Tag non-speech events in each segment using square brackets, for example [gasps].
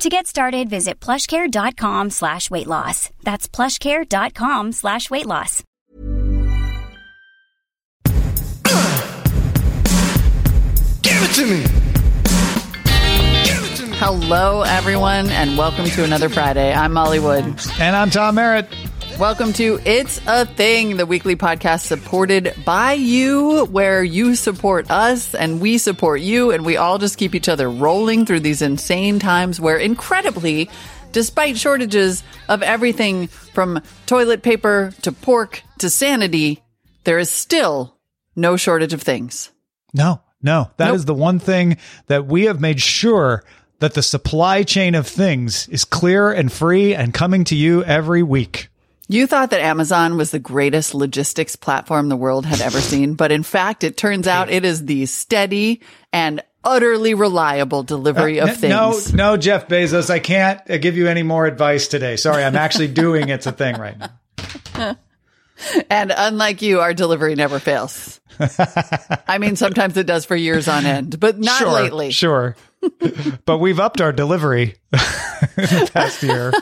To get started, visit plushcare.com slash weight loss. That's plushcare.com slash weight loss. Give it to me. Give it to me. Hello, everyone, and welcome to another Friday. I'm Molly Wood. And I'm Tom Merritt. Welcome to It's a Thing, the weekly podcast supported by you, where you support us and we support you, and we all just keep each other rolling through these insane times where, incredibly, despite shortages of everything from toilet paper to pork to sanity, there is still no shortage of things. No, no, that is Nope. the one thing that we have made sure that the supply chain of things is clear and free and coming to you every week. You thought that Amazon was the greatest logistics platform the world had ever [laughs] seen, but in fact, it turns out it is the steady and utterly reliable delivery of N- things. No, no, Jeff Bezos, I can't uh, give you any more advice today. Sorry, I'm actually [laughs] doing it's a thing right now. [laughs] And unlike you, our delivery never fails. I mean, sometimes it does for years on end, but not sure, lately. Sure. but we've upped our delivery [laughs] past year.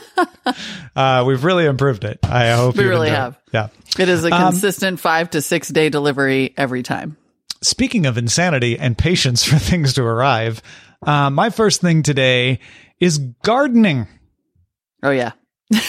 Uh, we've really improved it. I hope We you really enjoy it. have. Yeah. It is a Um, consistent five to six day delivery every time. speaking of insanity and patience for [laughs] things to arrive, uh, my first thing today is gardening. Oh, yeah. [laughs]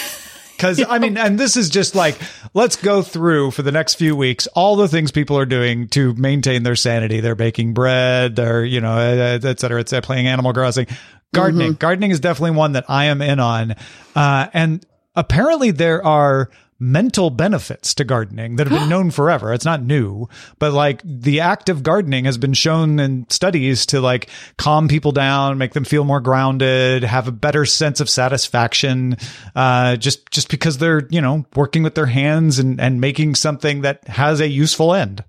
Because, I mean, and this is just like, let's go through for the next few weeks all the things people are doing to maintain their sanity. They're baking bread, they're, you know, uh, et cetera, et cetera, playing Animal Crossing. Gardening. Gardening is definitely one that I am in on. Uh, and apparently there are mental benefits to gardening that have been [gasps] known forever. It's not new, but like the act of gardening has been shown in studies to like calm people down, make them feel more grounded, have a better sense of satisfaction. Uh, just, just because they're, you know, working with their hands and, and making something that has a useful end.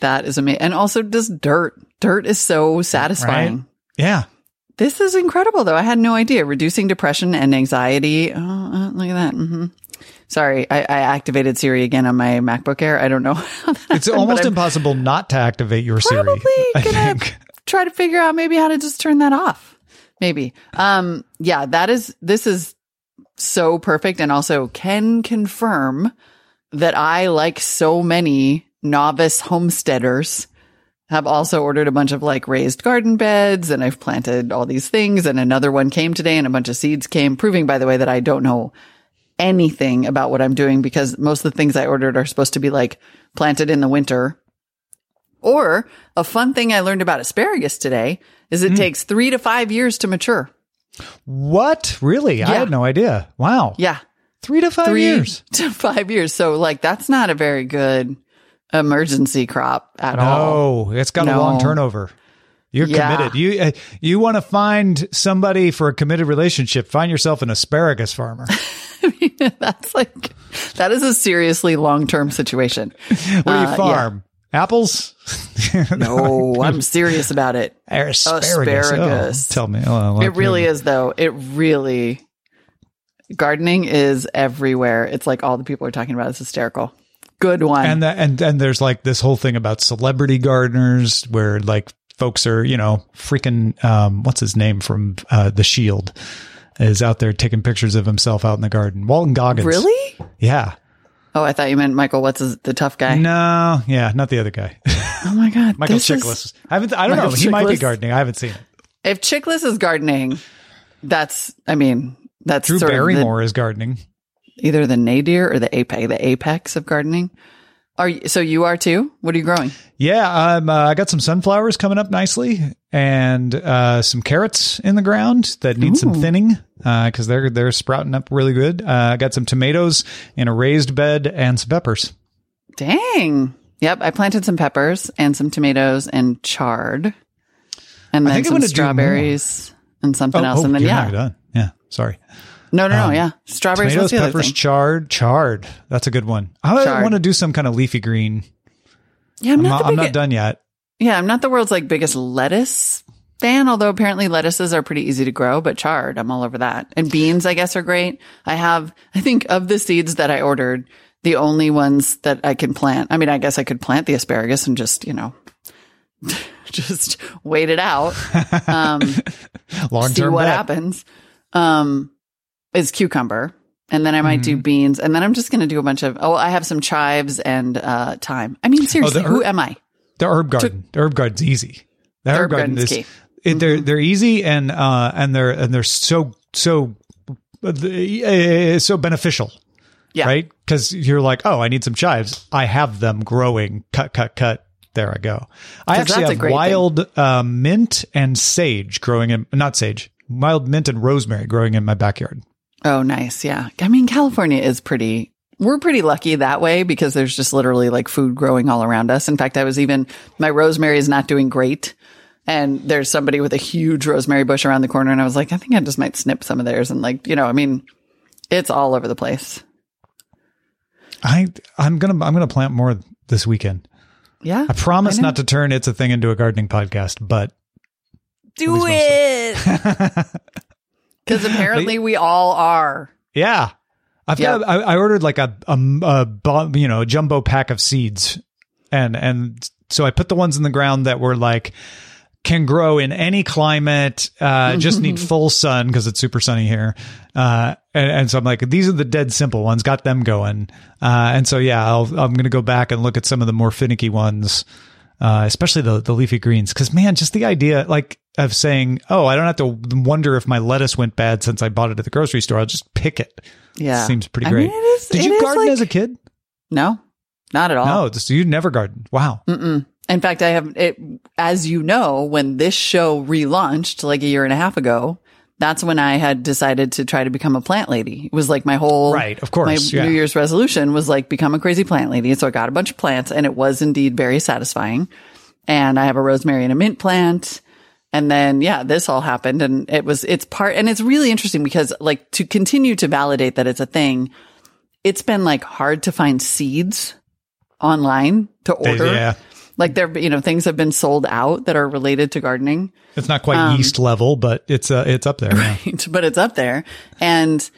That is amazing. And also just dirt. Dirt is so satisfying. Right? Yeah. This is incredible, though. I had no idea. Reducing depression and anxiety. Oh, uh, look at that. hmm Sorry, I, I activated Siri again on my MacBook Air. I don't know. [laughs] How that It's almost impossible not to activate your Siri. Probably I gonna try to figure out maybe how to just turn that off. Maybe. Um, yeah, that is, this is so perfect and also can confirm that I, like so many novice homesteaders, have also ordered a bunch of like raised garden beds and I've planted all these things and another one came today and a bunch of seeds came, proving by the way that I don't know anything about what I'm doing because most of the things I ordered are supposed to be like planted in the winter. Or a fun thing I learned about asparagus today is it takes three to five years to mature. What? Really? I had no idea. Wow. Yeah. Three to five three years. [laughs] to five years. So like that's not a very good emergency crop at all. No, it's got a long turnover. You're Yeah. committed. You uh, you want to find somebody for a committed relationship? Find yourself an asparagus farmer. [laughs] [laughs] that's like that is a seriously long term situation. What do you Uh, yeah. farm? Apples? [laughs] No, I'm serious about it. asparagus. Asparagus. Oh, tell me. Oh, It really is though. It really gardening is everywhere. It's like all the people are talking about. It's hysterical. Good one. And the, and and there's like this whole thing about celebrity gardeners where like folks are you know freaking um what's his name from uh, the Shield is out there taking pictures of himself out in the garden. Walton Goggins. really? Yeah. Oh, I thought you meant Michael. What's his, the tough guy? No. Yeah. Not the other guy. Oh my god, [laughs] Michael this is- Chiklis. I haven't. I don't Michael know. He might be gardening. I haven't seen it. If Chiklis is gardening, that's. I mean, that's Drew Barrymore is gardening. either the nadir or the apex, the apex of gardening. Are you, so you are too? What are you growing? Yeah, um, uh, I got some sunflowers coming up nicely, and uh, some carrots in the ground that need some thinning because they're they're sprouting up really good. Uh, I got some tomatoes in a raised bed and some peppers. Dang. Yep, I planted some peppers and some tomatoes and chard, and then I'm some gonna do more. strawberries and something else, and then yeah, done. Yeah, sorry. No, no, no. Yeah, strawberries. Tomatoes, peppers, chard, chard. That's a good one. I want to do some kind of leafy green. Yeah, I'm I'm not. not, I'm not done yet. Yeah, I'm not the world's like biggest lettuce fan, although apparently lettuces are pretty easy to grow, but chard, I'm all over that. And beans, I guess, are great. I have, I think of the seeds that I ordered, the only ones that I can plant. I mean, I guess I could plant the asparagus and just, you know, [laughs] just wait it out, um, [laughs] Long see term what bet. happens. Um, is cucumber. And then I might Mm-hmm. do beans. And then I'm just going to do a bunch of, oh, I have some chives and, uh, thyme. I mean, seriously, herb- who am I? The herb garden. the herb garden's easy. The herb, Herb garden is it, they're they're easy and uh and they're and they're so so uh, so beneficial. Yeah. Right? Because you're like, oh, I need some chives. I have them growing. Cut, cut, cut. There I go. I 'Cause actually have wild uh, mint and sage growing in not sage, wild mint and rosemary growing in my backyard. Oh, nice. Yeah. I mean, California is pretty, we're pretty lucky that way because there's just literally like food growing all around us. In fact, I was even, my rosemary is not doing great. And there's somebody with a huge rosemary bush around the corner. And I was like, I think I just might snip some of theirs. And like, you know, I mean, it's all over the place. I I'm gonna I'm gonna plant more this weekend. Yeah. I promise I not to turn it's a thing into a gardening podcast, but do it. [laughs] Because [laughs] apparently we all are. Yeah. I've Yep. got, I, I ordered like a, a, a, you know, a jumbo pack of seeds. And, and so I put the ones in the ground that were like, can grow in any climate, uh, just need [laughs] full sun because it's super sunny here. Uh, and, and so I'm like, these are the dead simple ones, got them going. Uh, and so yeah, I'll, I'm going to go back and look at some of the more finicky ones, uh, especially the, the leafy greens. Cause man, just the idea, like, of saying, "Oh, I don't have to wonder if my lettuce went bad since I bought it at the grocery store. I'll just pick it." Yeah. seems pretty I great. mean, it is- Did you garden like- as a kid? No, not at all. No, this, you never gardened. Wow. Mm-mm. In fact, I have it, as you know, when this show relaunched like a year and a half ago, that's when I had decided to try to become a plant lady. It was like my whole, Right, of course, my yeah. New Year's resolution was like become a crazy plant lady. So I got a bunch of plants and it was indeed very satisfying. And I have a rosemary and a mint plant. And then, yeah, this all happened and it was, it's part, and it's really interesting because like to continue to validate that it's a thing, it's been like hard to find seeds online to order. Yeah. Like there, you know, things have been sold out that are related to gardening, It's not quite Um, yeast level, but it's uh, it's up there. yeah. [laughs] but it's up there. And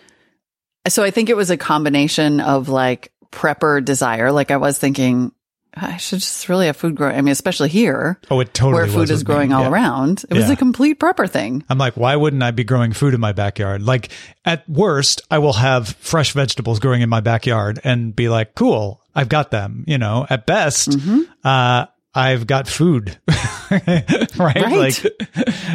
so I think it was a combination of like prepper desire. Like I was thinking, I should just really have food growing. I mean, especially here Oh, it totally where food is growing me. all Yeah. around. It was a complete prepper thing. I'm like, why wouldn't I be growing food in my backyard? Like, at worst, I will have fresh vegetables growing in my backyard and be like, cool, I've got them. You know, at best, Mm-hmm. uh, I've got food, [laughs] right? Right. Like,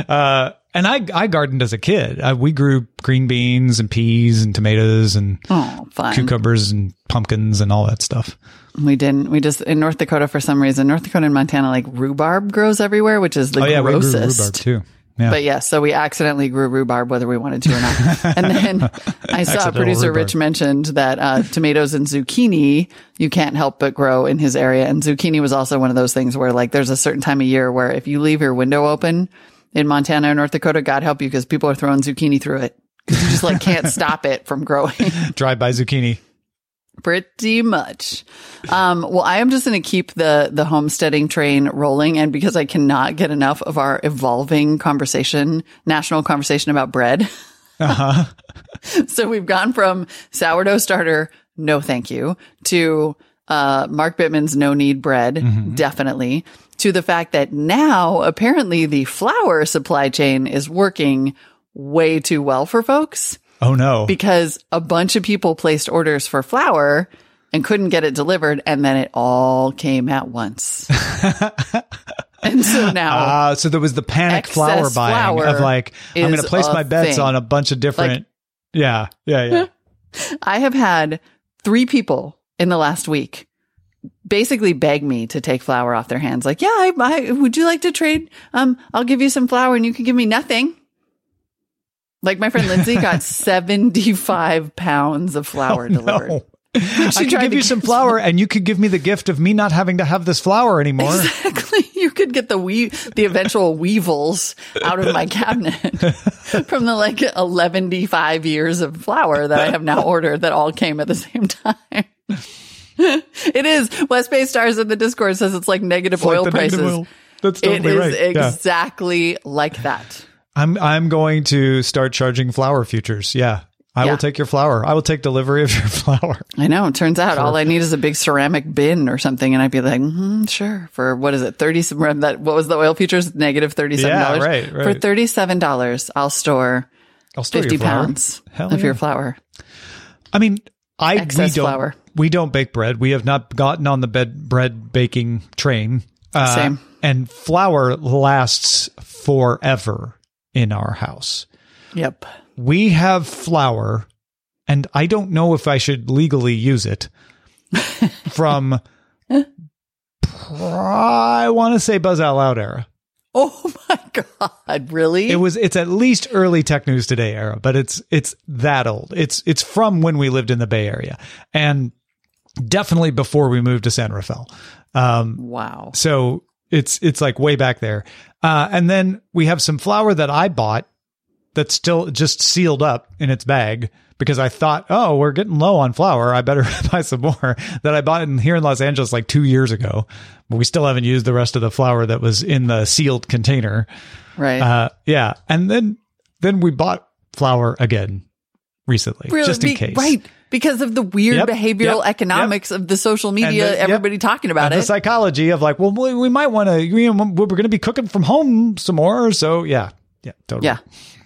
uh, and I, I gardened as a kid. Uh, we grew green beans and peas and tomatoes and Oh, cucumbers and pumpkins and all that stuff. We didn't. We just in North Dakota for some reason. North Dakota and Montana, like rhubarb grows everywhere, which is the oh yeah, we grew rhubarb too. Yeah. But yes, so we accidentally grew rhubarb whether we wanted to or not. [laughs] and then I saw producer rhubarb. Rich mentioned that uh, tomatoes and zucchini you can't help but grow in his area. And zucchini was also one of those things where like there's a certain time of year where if you leave your window open in Montana or North Dakota, God help you because people are throwing zucchini through it because you just like can't [laughs] stop it from growing. [laughs] Drive by zucchini. Pretty much. Um, well, I am just going to keep the the homesteading train rolling, and because I cannot get enough of our evolving conversation, national conversation about bread. [laughs] so we've gone from sourdough starter, no thank you, to uh, Mark Bittman's no knead bread, definitely, to the fact that now apparently the flour supply chain is working way too well for folks Oh no. because a bunch of people placed orders for flour and couldn't get it delivered and then it all came at once. [laughs] and so now Uh, so there was the panic flour buying flour of like, I'm going to place my bets thing. on a bunch of different. yeah. Yeah. Yeah. [laughs] I have had three people in the last week basically beg me to take flour off their hands. Like, yeah, I, I would you like to trade? Um, I'll give you some flour and you can give me nothing. Like my friend Lindsay got [laughs] 75 pounds of flour delivered. [laughs] no. I could give you some flour and you could give me the gift of me not having to have this flour anymore. Exactly. [laughs] You could get the we the eventual weevils out of my cabinet from the like 115 years of flour that I have now ordered that all came at the same time. [laughs] it is. West Bay Stars in the Discord says it's like negative It's like oil negative prices. oil. That's It totally is right. Yeah. exactly like that. I'm I'm going to start charging flour futures. Yeah. I Yeah. will take your flour. I will take delivery of your [laughs] flour. I know. It turns out all I need is a big ceramic bin or something, and I'd be like, mm, sure. For what is it? Thirty. That what was the oil futures? Negative thirty seven dollars. Yeah, right, For thirty seven dollars, I'll store I'll store fifty pounds Hell of yeah. your flour. I mean, I we Excess don't flour. We don't bake bread. We have not gotten on the bed bread baking train. Uh, Same. And flour lasts forever in our house. Yep. We have flour, and I don't know if I should legally use it [laughs] from. I want to say Buzz Out Loud era. Oh my god! Really? It was it's at least early tech news today era, but it's it's that old. It's it's from when we lived in the Bay Area and definitely before we moved to San Rafael. Um, wow. so it's it's like way back there. Uh, and then we have some flour that I bought that's still just sealed up in its bag because I thought, oh, we're getting low on flour. I better [laughs] buy some more that I bought in here in Los Angeles like two years ago. But we still haven't used the rest of the flour that was in the sealed container. Right. Uh, yeah, and then then we bought flour again recently, Really? just in case. Right. Because of the weird Yep, behavioral yep, economics of the social media, the- yep. everybody talking about and it. the psychology of like, well, we, we might want to. We, we're going to be cooking from home some more, so yeah, yeah, totally. yeah.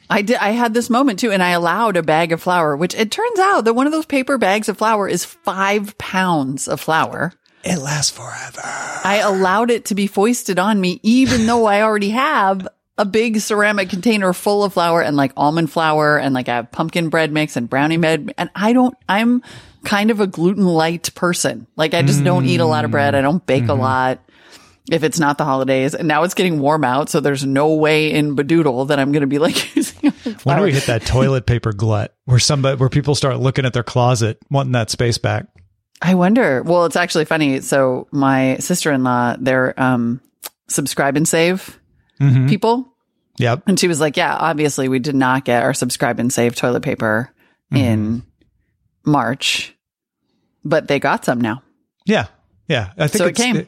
I did. I had this moment too, and I allowed a bag of flour, which it turns out that one of those paper bags of flour is five pounds of flour. it lasts forever. I allowed it to be foisted on me, even though I already have a big ceramic container full of flour and like almond flour and like I have pumpkin bread mix and brownie bread. And I don't, I'm kind of a gluten light person. Like I just don't eat a lot of bread. I don't bake a lot if it's not the holidays. And now it's getting warm out. So there's no way in Badoodle that I'm going to be like [laughs] using When do we hit that toilet paper glut where somebody where people start looking at their closet, wanting that space back? I wonder. Well, it's actually funny. So my sister-in-law, they're, um, subscribe and save Mm-hmm. people. Yep. And she was like, yeah, obviously we did not get our subscribe and save toilet paper in mm-hmm. March, but they got some now. Yeah. Yeah. I think So it it's- came.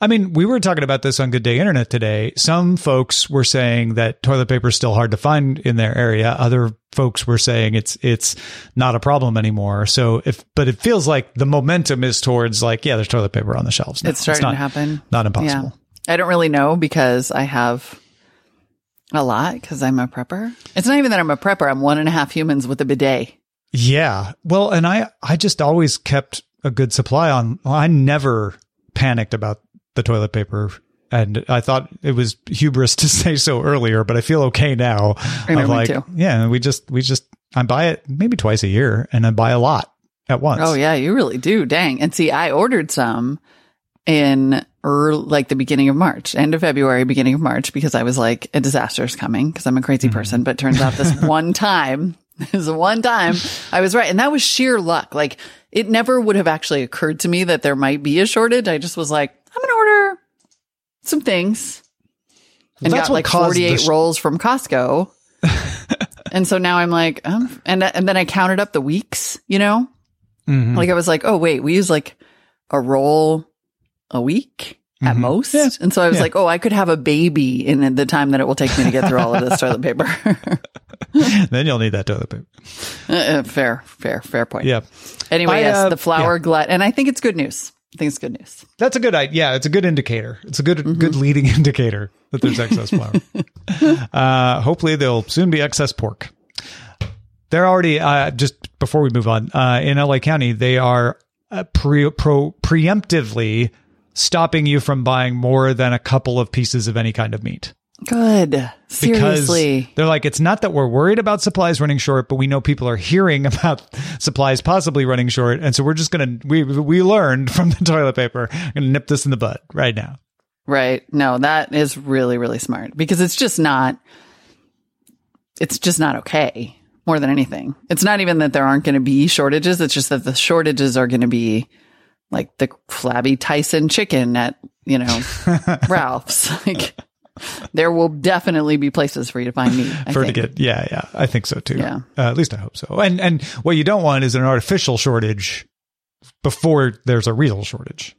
I mean, we were talking about this on Good Day Internet today. Some folks were saying that toilet paper is still hard to find in their area. Other folks were saying it's it's not a problem anymore. So if but it feels like the momentum is towards like, yeah, there's toilet paper on the shelves. now. It's starting not, to happen. Not impossible. I don't really know because I have a lot because I'm a prepper. It's not even that I'm a prepper. I'm one and a half humans with a bidet. Yeah. Well, and I I just always kept a good supply on. I never panicked about the toilet paper. And I thought it was hubris to [laughs] say so earlier, but I feel okay now. I know, of me like, too. yeah, we just we just I buy it maybe twice a year, and I buy a lot at once. Oh yeah, you really do. Dang. And see, I ordered some in early, like the beginning of March, end of February, beginning of March, because I was like, a disaster is coming because I'm a crazy person. But turns out this [laughs] one time, [laughs] this one time I was right. And that was sheer luck. Like it never would have actually occurred to me that there might be a shortage. I just was like, I'm going to order some things and that's got like 48 sh- rolls from Costco. [laughs] and so now I'm like, um, and, and then I counted up the weeks, you know? Mhm. Like I was like, oh wait, we use like a roll a week at most. Yeah. And so I was Yeah. like, oh, I could have a baby in the time that it will take me to get through all of this [laughs] toilet paper. [laughs] then you'll need that toilet paper. Uh, fair, fair, fair point. Yeah, Anyway, I, yes, uh, the flour yeah. glut. And I think it's good news. I think it's good news. that's a good idea. Yeah, it's a good indicator. It's a good Mm-hmm. good leading [laughs] indicator that there's excess flour. uh, hopefully, there'll soon be excess pork. They're already uh, just before we move on uh, in LA County. They are uh, pre- pro- preemptively stopping you from buying more than a couple of pieces of any kind of meat. Good. because Seriously. they're like it's not that we're worried about supplies running short but we know people are hearing [laughs] about supplies possibly running short and so we're just gonna we we learned [laughs] from the toilet paper I'm gonna nip this in the bud right now Right. No, that is really, really smart because it's just not, it's just not okay. more than anything. It's not even that there aren't going to be shortages. It's just that the shortages are going to be like the flabby Tyson chicken at, you know, [laughs] Ralph's. [laughs] Like there will definitely be places for you to find meat. I for to think. get yeah yeah i think so too Yeah. uh, at least i hope so and and what you don't want is an artificial shortage before there's a real shortage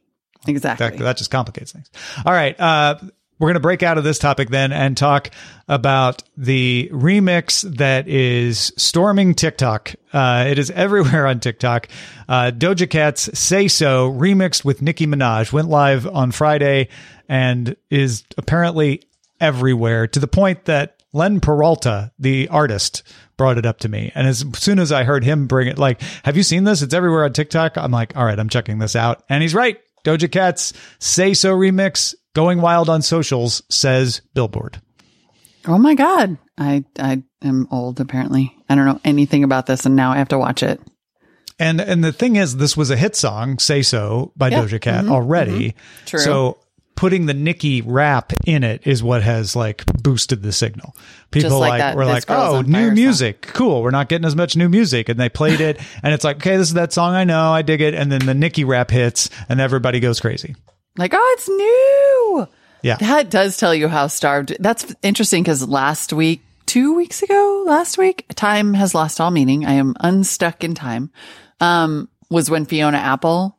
exactly. that, that just complicates things all right uh we're going to break out of this topic then and talk about the remix that is storming TikTok. Uh, it is everywhere on TikTok. Uh, Doja Cat's Say So remixed with Nicki Minaj went live on Friday and is apparently everywhere to the point that Len Peralta, the artist, brought it up to me. And as soon as I heard him bring it, like, have you seen this? It's everywhere on TikTok. I'm like, all right, I'm checking this out. And he's right. Doja Cat's Say So remix going wild on socials, says Billboard. Oh my God. I, I am old apparently. I don't know anything about this and now I have to watch it. And and the thing is, this was a hit song, "Say So" by Yeah. Doja Cat mm-hmm. already. Mm-hmm. True. So putting the Nicki rap in it is what has like boosted the signal. People like like, that were like, "Oh, new song." music, cool. We're not getting as much new music," and they played it, [laughs] and it's like, "Okay, this is that song I know, I dig it." And then the Nicki rap hits, and everybody goes crazy. Like, oh, it's new. Yeah. That does tell you how starved. That's interesting because last week, two weeks ago, last week, time has lost all meaning. I am unstuck in time. Um, was when Fiona Apple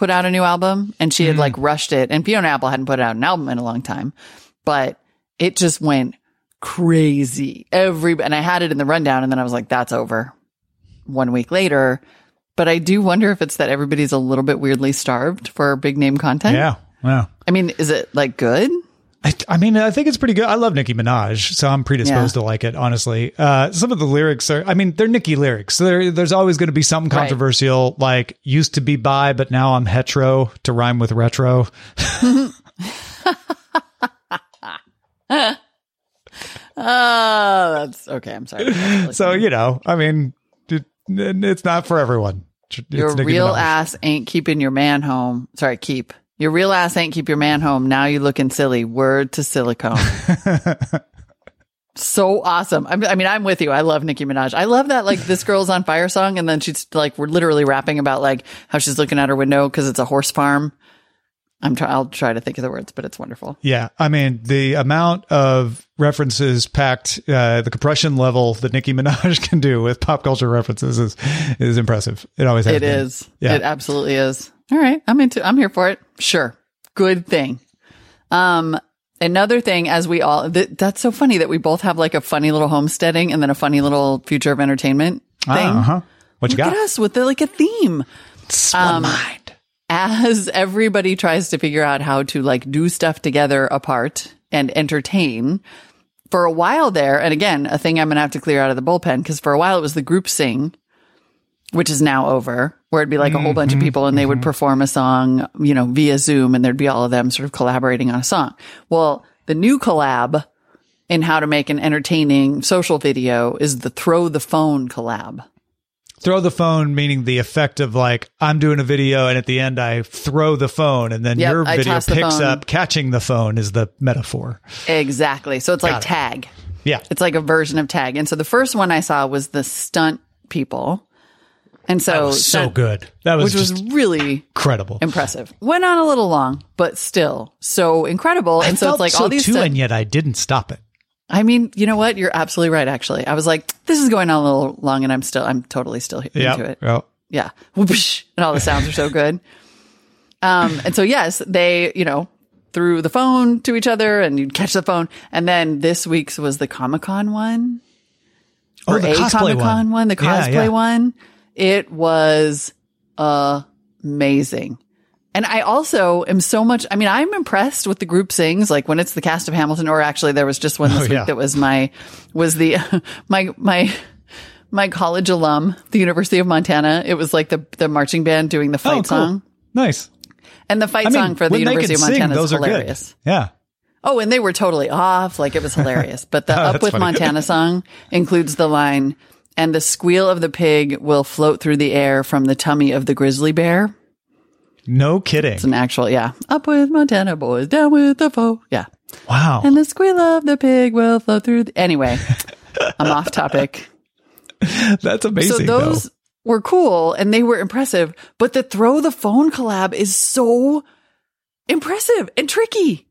put out a new album and she had mm. like rushed it. And Fiona Apple hadn't put out an album in a long time, but it just went crazy. Every, and I had it in the rundown and then I was like, that's over one week later. But I do wonder if it's that everybody's a little bit weirdly starved for big name content. Yeah, yeah. I mean, is it like good? I, I mean, I think it's pretty good. I love Nicki Minaj, so I'm predisposed Yeah. to like it. Honestly, uh, some of the lyrics are. I mean, they're Nicki lyrics, so there, there's always going to be something Right. controversial, like "used to be bi, but now I'm hetero" to rhyme with retro. [laughs] Oh, that's okay. I'm sorry. So you know, I mean, it, it's not for everyone. It's your Nicki real Minaj. ass ain't keeping your man home. Sorry, keep. Your real ass ain't keep your man home. Now you looking silly. Word to silicone. [laughs] so awesome. I'm, mean, I'm with you. I love Nicki Minaj. I love that, like, this girl's on fire song. And then she's like, we're literally rapping about like how she's looking out her window because it's a horse farm. I'm try- I'll try to think of the words, but it's wonderful. Yeah, I mean the amount of references packed, uh, the compression level that Nicki Minaj [laughs] can do with pop culture references is is impressive. It always has. It been. is. Yeah. It absolutely is. All right. I'm into I'm here for it. Sure. Good thing. Um another thing as we all th- that's so funny that we both have like a funny little homesteading and then a funny little future of entertainment thing. Uh huh. What you Look got? at us with the, like a theme. Um, mind. As everybody tries to figure out how to like do stuff together apart and entertain. For a while there, and again, a thing I'm gonna have to clear out of the bullpen because for a while it was the group sing, which is now over, where it'd be like a whole bunch of mm-hmm, people and they would mm-hmm. perform a song, you know, via Zoom and there'd be all of them sort of collaborating on a song. Well, the new collab in how to make an entertaining social video is the throw the phone collab. Throw the phone, meaning the effect of like I'm doing a video, and at the end I throw the phone, and then Yep, your I video toss the picks phone. up catching the phone is the metaphor. Exactly. So it's like Got it. tag. Yeah. It's like a version of tag. And so the first one I saw was the stunt people. And so, That so that- good. That was which was really incredible. impressive. Went on a little long, but still so incredible. I And so felt it's like so all these too, stunt- and yet I didn't stop it. I mean, you know what? You're absolutely right. Actually, I was like, this is going on a little long, and I'm still, I'm totally still into Yeah. it. Well, Yeah. Whoosh, and all the sounds are so good. [laughs] Um, and so yes, they, you know, threw the phone to each other and you'd catch the phone. And then this week's was the Comic Con one. Oh, Or the a cosplay Comic Con one. one, the Yeah, cosplay yeah. one. It was amazing. And I also am so much, I mean, I'm impressed with the group sings, like when it's the cast of Hamilton, or actually there was just one oh, this Oh, week yeah. that was my, was the, [laughs] my, my, my college alum, the University of Montana. It was like the, the marching band doing the oh, fight oh, cool. song. Nice. And the fight I mean, song for the University of sing, Montana is hilarious. good. Yeah. Oh, and they were totally off. Like it was hilarious. But the [laughs] Oh, Up with funny. [laughs] Montana song includes the line, and the squeal of the pig will float through the air from the tummy of the grizzly bear. No kidding. It's an actual, yeah. Up with Montana boys, down with the foe. Yeah. Wow. And the squeal of the pig will float through. The- anyway, I'm off topic. [laughs] That's amazing. so those though. were cool and they were impressive, but the throw the phone collab is so impressive and tricky.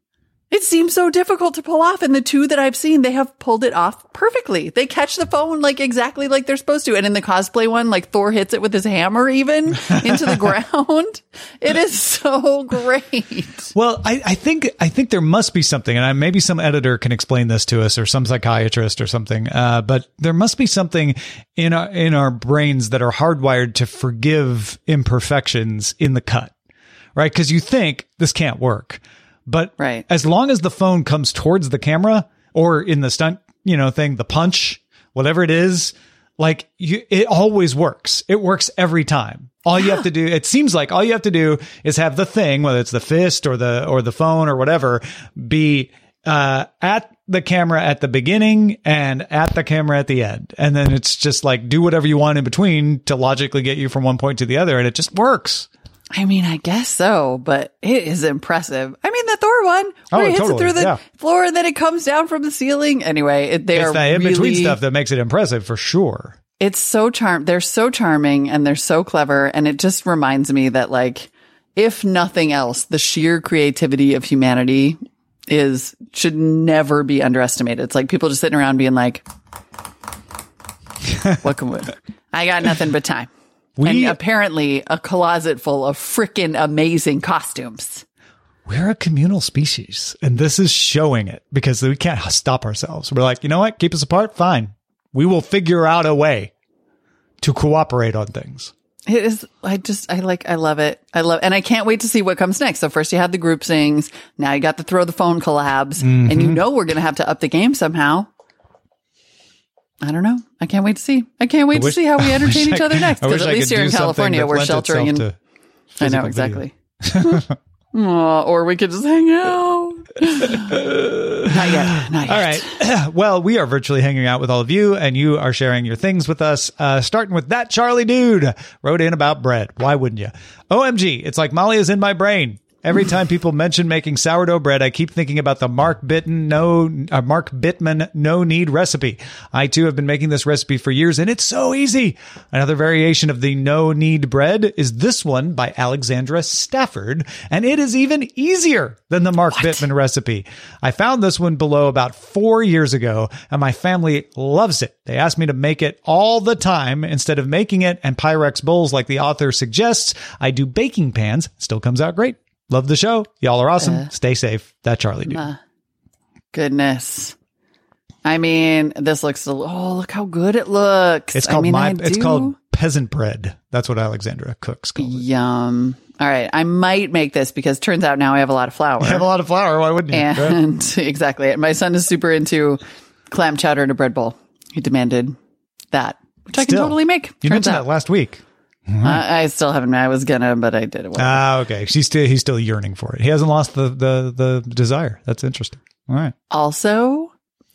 It seems so difficult to pull off. And the two that I've seen, they have pulled it off perfectly. They catch the phone like exactly like they're supposed to. And in the cosplay one, like Thor hits it with his hammer even [laughs] into the ground. It is so great. Well, I, I think I think there must be something, and I, maybe some editor can explain this to us, or some psychiatrist or something. Uh, but there must be something in our in our brains that are hardwired to forgive imperfections in the cut, right? Because you think this can't work, but Right. as long as the phone comes towards the camera or in the stunt, you know, thing, the punch, whatever it is, like you, it always works. It works every time. All you have to do, it seems like all you have to do is have the thing, whether it's the fist or the, or the phone or whatever, be, uh, at the camera at the beginning and at the camera at the end. And then it's just like do whatever you want in between to logically get you from one point to the other. And it just works. I mean, I guess so, but it is impressive. I mean, Thor one oh, where Oh, he hits totally, it through the yeah. floor and then it comes down from the ceiling. Anyway, it, they It's are that in really, between stuff that makes it impressive for sure. It's so charm. They're so charming and they're so clever. And it just reminds me that like, if nothing else, the sheer creativity of humanity is, should never be underestimated. It's like people just sitting around being like, [laughs] what can we, I got nothing but time. We- and apparently a closet full of freaking amazing costumes. We're a communal species and this is showing it because we can't stop ourselves. We're like, you know what? Keep us apart. Fine. We will figure out a way to cooperate on things. It is. I just. I like. I love it. I love, and I can't wait to see what comes next. So first you had the group sings. Now you got the throw the phone collabs, and Mm-hmm. you know we're gonna have to up the game somehow. I don't know. I can't wait to see. I can't wait wish- to see how we [laughs] entertain each I- other next. Because at least here in California, we're sheltering and to I know exactly. [laughs] Aw, or we could just hang out. [laughs] not yet. [sighs] Not yet. All right. [clears throat] well, we are virtually hanging out with all of you, and you are sharing your things with us. Uh, starting with that Charlie dude wrote in about bread. Why wouldn't you? OMG, it's like Molly is in my brain. Every time people mention making sourdough bread, I keep thinking about the Mark Bitten no uh, Mark Bittman no knead recipe. I too have been making this recipe for years, and it's so easy. Another variation of the no knead bread is this one by Alexandra Stafford, and it is even easier than the Mark Bittman recipe. I found this one below about four years ago, and my family loves it. They ask me to make it all the time instead of making it and Pyrex bowls like the author suggests. I do baking pans. Still comes out great. Love the show. Y'all are awesome. Uh, Stay safe. That Charlie dude. Goodness. I mean, this looks. a- Oh, look how good it looks. It's I called mean, my. I It's do- called peasant bread. That's what Alexandra cooks. Called it. Yum. All right. I might make this because turns out now I have a lot of flour. You have a lot of flour. Why wouldn't you? Right? and [laughs] exactly. My son is super into clam chowder in a bread bowl. He demanded that, which I can totally make. You mentioned out. that last week. I, I still haven't. I was gonna, but I did it. Ah, okay. She's still he's still yearning for it. He hasn't lost the the the desire. That's interesting. All right. Also,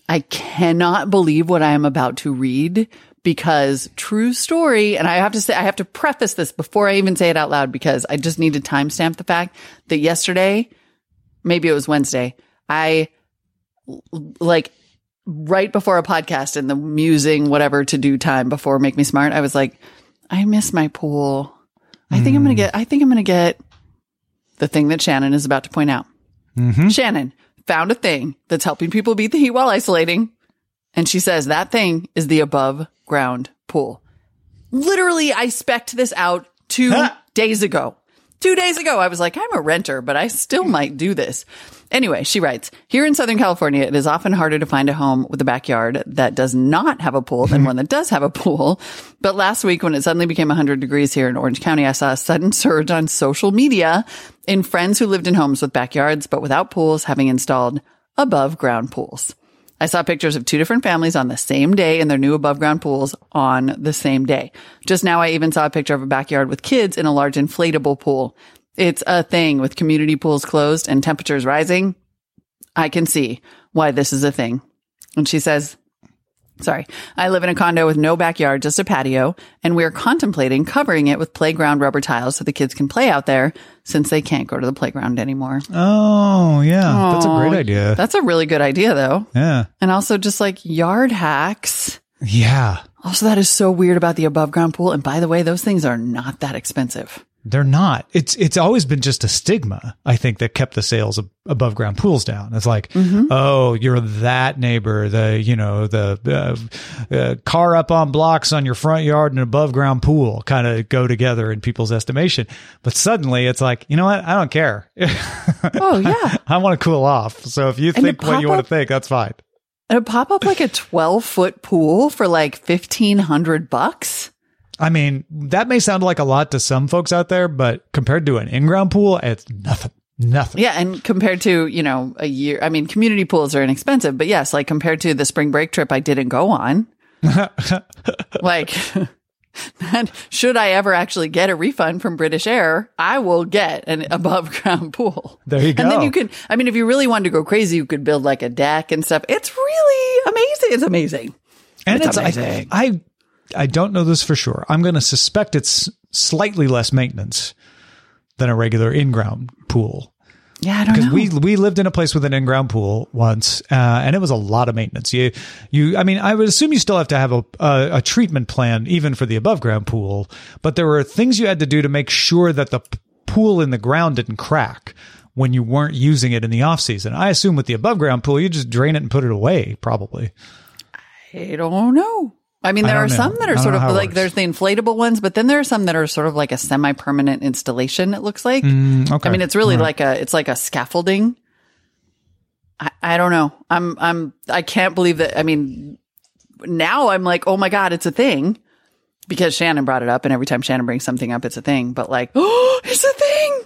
I cannot believe what I am about to read because true story. And I have to say, I have to preface this before I even say it out loud because I just need to timestamp the fact that yesterday, maybe it was Wednesday, I like right before a podcast and the musing, whatever to do time before Make Me Smart, I was like, I miss my pool. I think I'm going to hmm. get, I think I'm going to get the thing that Shannon is about to point out. Mm-hmm. Shannon found a thing that's helping people beat the heat while isolating. And she says that thing is the above ground pool. Literally, I specced this out two days ago. Two days ago, I was like, I'm a renter, but I still might do this. Anyway, she writes, here in Southern California, it is often harder to find a home with a backyard that does not have a pool than [laughs] one that does have a pool. But last week, when it suddenly became 100 degrees here in Orange County, I saw a sudden [laughs] surge on social media in friends who lived in homes with backyards, but without pools having installed above ground pools. I saw pictures of two different families on the same day in their new above ground pools on the same day. Just now, I even saw a picture of a backyard with kids in a large inflatable pool. It's a thing with community pools closed and temperatures rising. I can see why this is a thing. And she says, Sorry. I live in a condo with no backyard, just a patio, and we're contemplating covering it with playground rubber tiles so the kids can play out there since they can't go to the playground anymore. Oh yeah, that's a great idea. That's a really good idea though. Yeah. And also just like yard hacks. Yeah. Also, that is so weird about the above ground pool. And by the way, those things are not that expensive. They're not. It's it's always been just a stigma, I think, that kept the sales of above ground pools down. It's like, oh, you're that neighbor, the you know the uh, uh, car up on blocks on your front yard and above ground pool kind of go together in people's estimation. But suddenly, it's like, you know what? I don't care. Oh, yeah. [laughs] I want to cool off. So if you And think what you want to think, that's fine. and it pop up like a 12 foot pool for like 1500 bucks. I mean, that may sound like a lot to some folks out there, but compared to an in-ground pool, it's nothing. Nothing. Yeah. And compared to, you know, a year, I mean, community pools are inexpensive, but yes, like compared to the spring break trip I didn't go on, [laughs] like, that, [laughs] should I ever actually get a refund from British Air, I will get an above ground pool. There you go. And then you could, I mean, if you really wanted to go crazy, you could build like a deck and stuff. It's really amazing. It's amazing. And It's it's, amazing. I, I don't know this for sure. I'm going to suspect it's slightly less maintenance than a regular in-ground pool Yeah. I don't because know. we we lived in a place with an in-ground pool once, uh, and it was a lot of maintenance. You you, I mean, I would assume you still have to have a a, a treatment plan even for the above-ground pool, but there were things you had to do to make sure that the pool in the ground didn't crack when you weren't using it in the off season. I assume with the above-ground pool, you just drain it and put it away, probably. I don't know. I mean, there don't are know. some that are sort of like works. there's the inflatable ones, but then there are some that are sort of like a semi-permanent installation. It looks like. Mm, okay. I mean, it's really like a it's like a scaffolding. I, I don't know. I'm I'm I can't believe that. I mean, now I'm like, oh my god, it's a thing because Shannon brought it up, and every time Shannon brings something up, it's a thing. But like, oh, [gasps] it's a thing.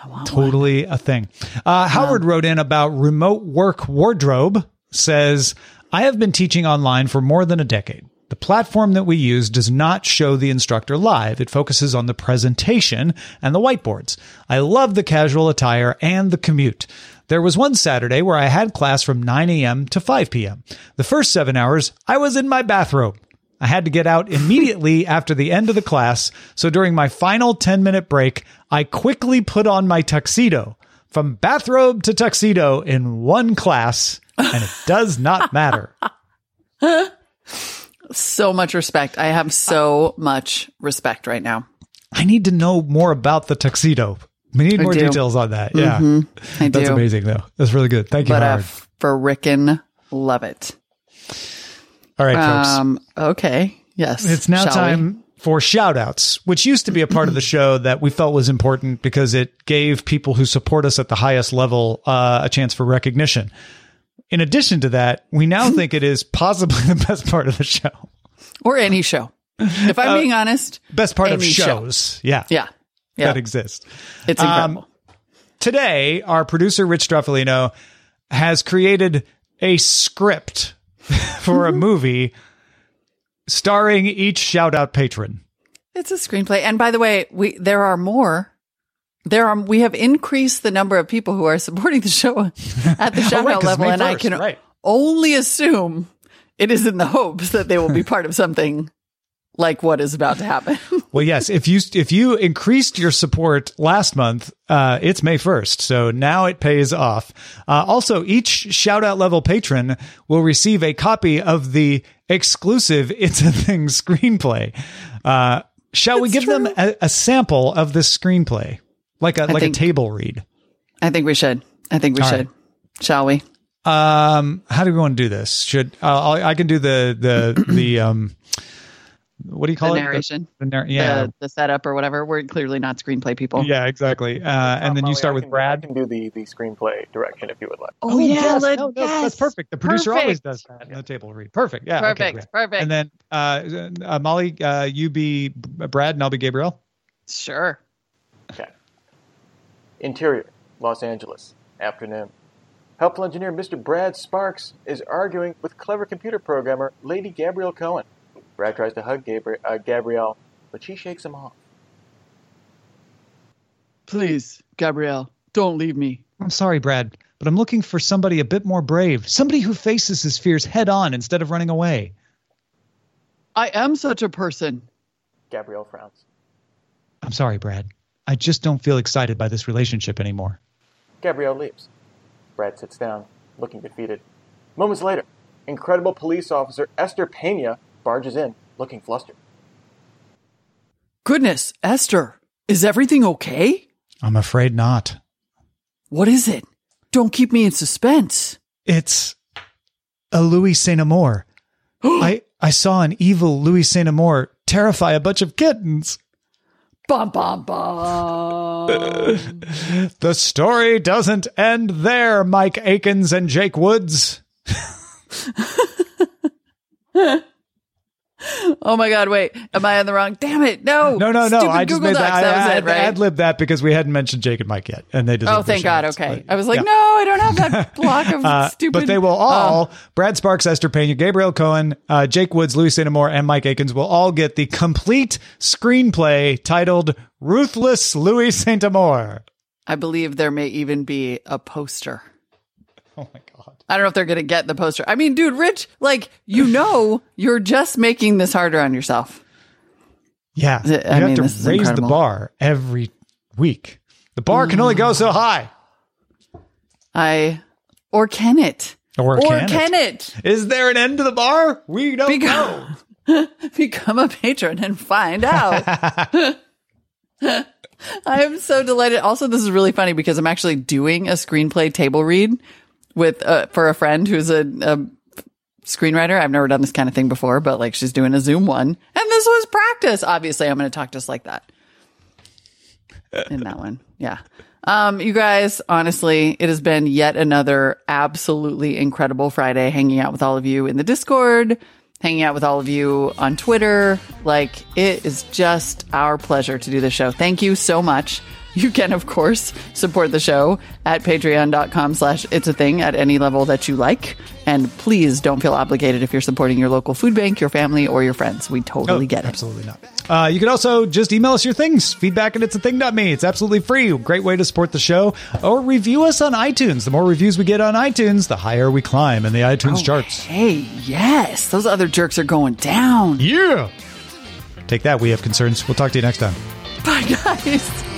I want one. totally a thing. Uh, Howard wrote in about remote work wardrobe says, I have been teaching online for more than a decade. The platform that we use does not show the instructor live. It focuses on the presentation and the whiteboards. I love the casual attire and the commute. There was one Saturday where I had class from 9 a.m. to 5 p.m. The first seven hours, I was in my bathrobe. I had to get out [laughs] immediately after the end of the class, so during my final 10 minute break, I quickly put on my tuxedo. From bathrobe to tuxedo in one class, and it does not matter. So much respect. I have so much respect right now. I need to know more about the tuxedo. We need I more do. Mm-hmm. details on that. Yeah. I [laughs] That's do. amazing, though. That's really good. Thank you, but Howard. frickin' love it. All right, folks. Um, okay. Yes. It's now Shall we? time for shout outs, which used to be a part of the [laughs] show that we felt was important because it gave people who support us at the highest level uh, a chance for recognition. In addition to that, we now [laughs] think it is possibly the best part of the show. Or any show. If I'm being honest, Best part of Any show. shows. Yeah. yeah. Yeah. That exists. it's Um, incredible. Today, our producer, Rich Stroffolino, has created a script [laughs] for a [laughs] movie starring each shout out patron. it's a screenplay. And by the way, we there are more. There are we have increased the number of people who are supporting the show [laughs] at the shout right, level. And I can right. only assume it is in the hopes that they will be part of something like what is about to happen. [laughs] Well, yes. If you if you increased your support last month, uh, it's May first, so now it pays off. Uh, also, each shout out level patron will receive a copy of the exclusive "It's a Thing" [laughs] screenplay. Uh, shall we give them a, a sample of this screenplay, like a like think- a table read? I think we should. I think we All should. Shall we? Um, how do we want to do this? Should uh, I I can do the the [clears throat] the um, what do you call the it? narration, The, the nar- yeah, the, the setup or whatever. We're clearly not screenplay people. yeah, exactly. Uh, and then you Molly, start I with can- Brad. I can do the, the screenplay direction if you would like. Oh, yeah, yes. let- No, no, that's perfect. The producer always does that in the table read. Perfect. Yeah. Perfect. great. perfect. And then uh, uh, Molly, uh, you be Brad, and I'll be Gabriel. sure. Okay. Interior, Los Angeles, afternoon. Helpful engineer Mr. Brad Sparks is arguing with clever computer programmer Lady Gabrielle Cohen. Brad tries to hug Gabri- uh, Gabrielle, but she shakes him off. Please, Gabrielle, don't leave me. I'm sorry, Brad, but I'm looking for somebody a bit more brave, somebody who faces his fears head on instead of running away. I am such a person. Gabrielle frowns. I'm sorry, Brad. I just don't feel excited by this relationship anymore. Gabrielle leaves. Brad sits down, looking defeated. Moments later, incredible police officer Esther Pena barges in, looking flustered. Goodness, Esther, is everything okay? I'm afraid not. What is it? Don't keep me in suspense. It's a Louis Saint Amour. [gasps] I I saw an evil Louis Saint Amour terrify a bunch of kittens. Bum, bum, bum. [laughs] The story doesn't end there, Mike Akins and Jake Woods. [laughs] oh my God, wait. Am I on the wrong? Damn it. No. No, no, no. Stupid I just Google made that. Docs. I, that was I, it, right? ad libbed that because we hadn't mentioned Jake and Mike yet, and they deserve Oh, thank God. shout-outs, Okay. but- I was like, yeah. no, I don't have that [laughs] block of Uh, stupid. But they will all, Brad Sparks, Esther Pena, Gabriel Cohen, uh, Jake Woods, Louis Saint Amour, and Mike Akins will all get the complete screenplay titled Ruthless Louis Saint Amour. I believe there may even be a poster. Oh my God. I don't know if they're going to get the poster. I mean, dude, Rich, like, you know, you're just making this harder on yourself. Yeah. Th- You I have mean, to raise the bar every week. The bar can only go so high. I, or can it? Or can it? Is there an end to the bar? We don't know. Become, [laughs] become a patron and find out. [laughs] [laughs] I am so delighted. Also, this is really funny because I'm actually doing a screenplay table read with uh, for a friend who's a, a screenwriter. I've never done this kind of thing before, but like she's doing a Zoom one, and this was practice. Obviously, I'm going to talk just like that in that one. Yeah. Um, you guys, honestly, it has been yet another absolutely incredible Friday hanging out with all of you in the Discord, hanging out with all of you on Twitter. Like, it is just our pleasure to do the show. Thank you so much. [laughs] You can, of course, support the show at patreon.com slash it's a thing at any level that you like. And please don't feel obligated if you're supporting your local food bank, your family, or your friends. We totally get it. Oh, Absolutely not. Uh, you can also just email us your things. Feedback at it's a thing.me. It's absolutely free. Great way to support the show. Or review us on iTunes. The more reviews we get on iTunes, the higher we climb in the iTunes charts. Hey, yes, those other jerks are going down. Yeah. Take that. We have concerns. We'll talk to you next time. Bye, guys.